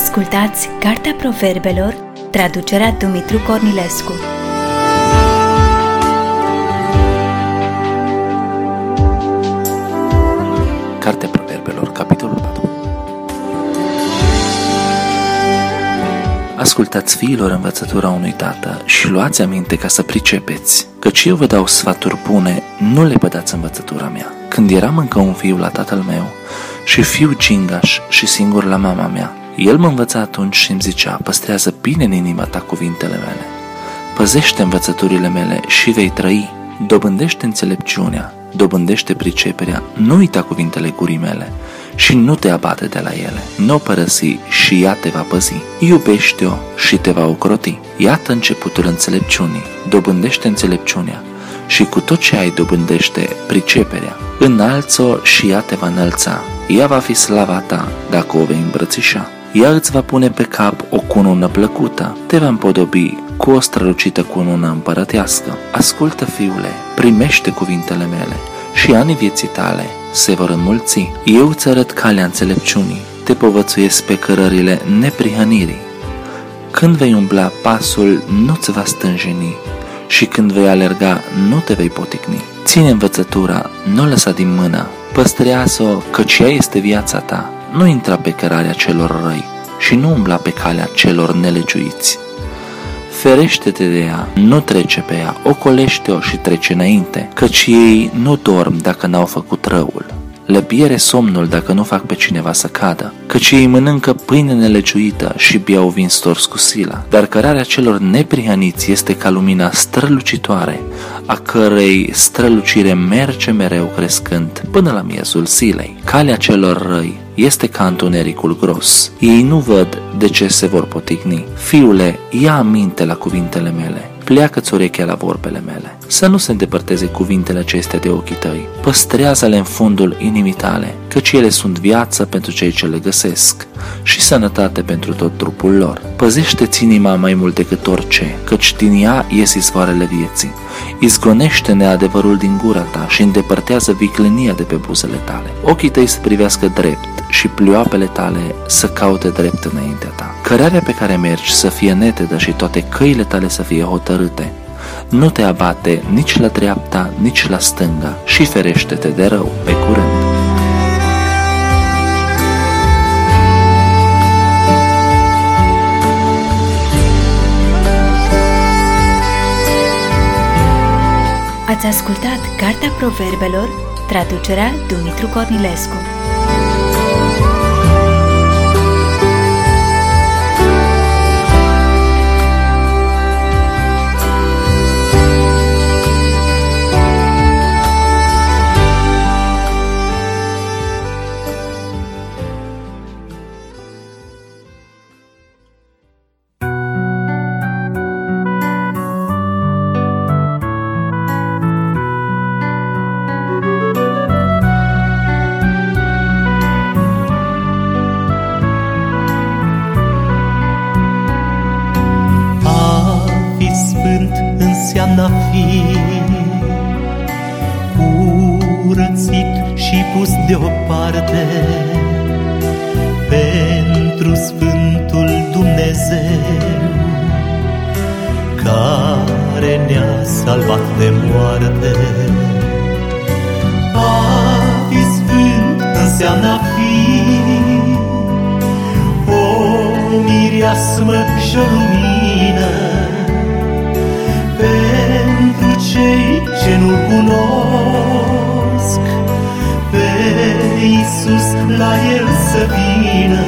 Ascultați Cartea Proverbelor, traducerea Dumitru Cornilescu. Cartea Proverbelor, capitolul 4 Ascultați fiilor învățătura unui tată și luați aminte ca să pricepeți, căci eu vă dau sfaturi bune, nu le pădați învățătura mea. Când eram încă un fiu la tatăl meu și fiu cingaș și singur la mama mea, el mă învăța atunci și îmi zicea, păstrează bine în inima ta cuvintele mele. Păzește învățăturile mele și vei trăi. Dobândește înțelepciunea, dobândește priceperea, nu uita cuvintele gurii mele și nu te abate de la ele. Nu o părăsi și ea te va păzi. Iubește-o și te va ocroti. Iată începutul înțelepciunii. Dobândește înțelepciunea și cu tot ce ai dobândește priceperea. Înalță-o și ea te va înălța. Ea va fi slava ta dacă o vei îmbrățișa. Ea îți va pune pe cap o cunună plăcută, te va împodobi cu o strălucită cunună împărătească. Ascultă, fiule, primește cuvintele mele și anii vieții tale se vor înmulți. Eu îți arăt calea înțelepciunii, te povățuiesc pe cărările neprihănirii. Când vei umbla, pasul nu-ți va stânjeni și când vei alerga, nu te vei poticni. Ține învățătura, nu lăsa din mână, păstrează-o, căci ea este viața ta nu intra pe cărarea celor răi și nu umbla pe calea celor nelegiuiți. Ferește-te de ea, nu trece pe ea, ocolește-o și trece înainte, căci ei nu dorm dacă n-au făcut răul. Le biere somnul dacă nu fac pe cineva să cadă, căci ei mănâncă pâine nelegiuită și biau vin stors cu sila. Dar cărarea celor neprihăniți este ca lumina strălucitoare, a cărei strălucire merge mereu crescând până la miezul zilei. Calea celor răi este ca întunericul gros. Ei nu văd de ce se vor potigni. Fiule, ia aminte la cuvintele mele, pleacă-ți urechea la vorbele mele. Să nu se îndepărteze cuvintele acestea de ochii tăi. Păstrează-le în fundul inimii tale, căci ele sunt viață pentru cei ce le găsesc și sănătate pentru tot trupul lor. Păzește-ți inima mai mult decât orice, căci din ea ies izvoarele vieții. Izgonește neadevărul din gura ta și îndepărtează viclenia de pe buzele tale. Ochii tăi să privească drept și plioapele tale să caute drept înaintea ta. Cărarea pe care mergi să fie netedă și toate căile tale să fie hotărâte. Nu te abate nici la dreapta, nici la stânga și ferește-te de rău pe curând. Ați ascultat Cartea Proverbelor, traducerea Dumitru Cornilescu. Curățit și pus deoparte pentru Sfântul Dumnezeu care ne-a salvat de moarte. A fi sfânt înseamnă a fi o mireasmă și o lumină cei ce nu cunosc pe Iisus la El să vină,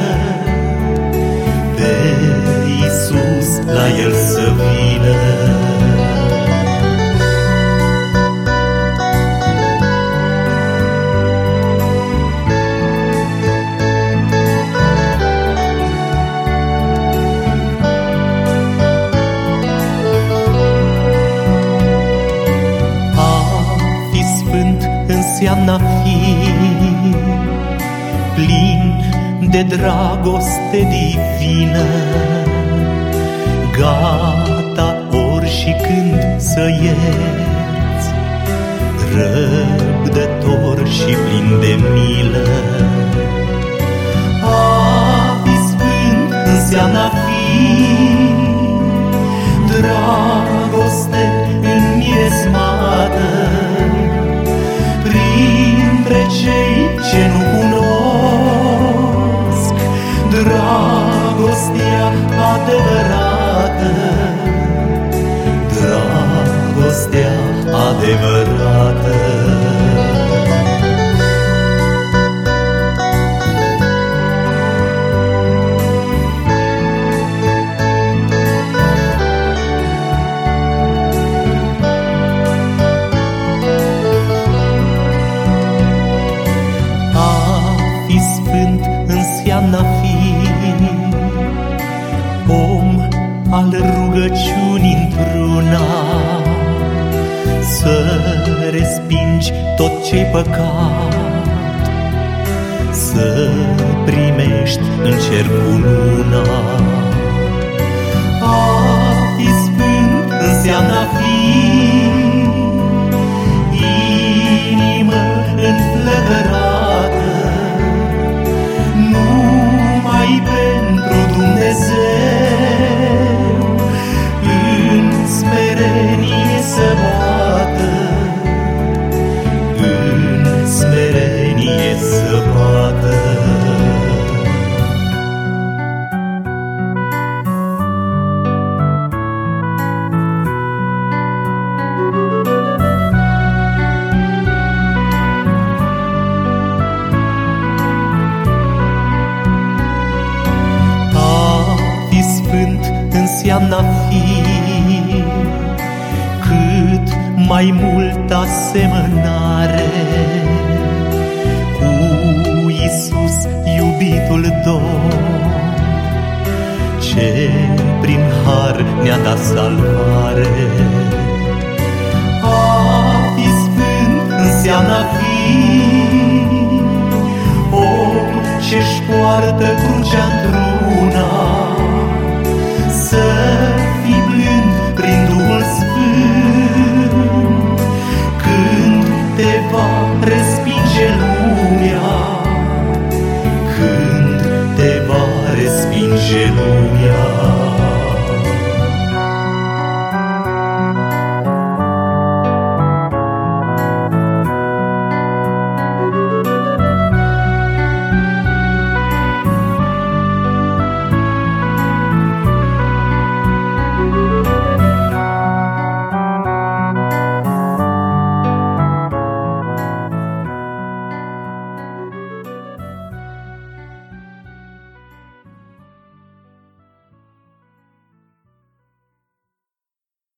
de dragoste divină, gata ori și când să ierți, răbdător și plin de milă. A fi sfânt înseamnă a fi Dragoste înmiesmată Printre cei respingi tot ce-i păcat. Să primești în cer cununa A fi sfânt înseamnă a fi înseamnă a fi. Cât mai mult asemănare Cu Isus iubitul Domn Ce prin har ne-a dat salvare. A fi sfânt înseamnă a fi. Om ce-și poartă crucea într-una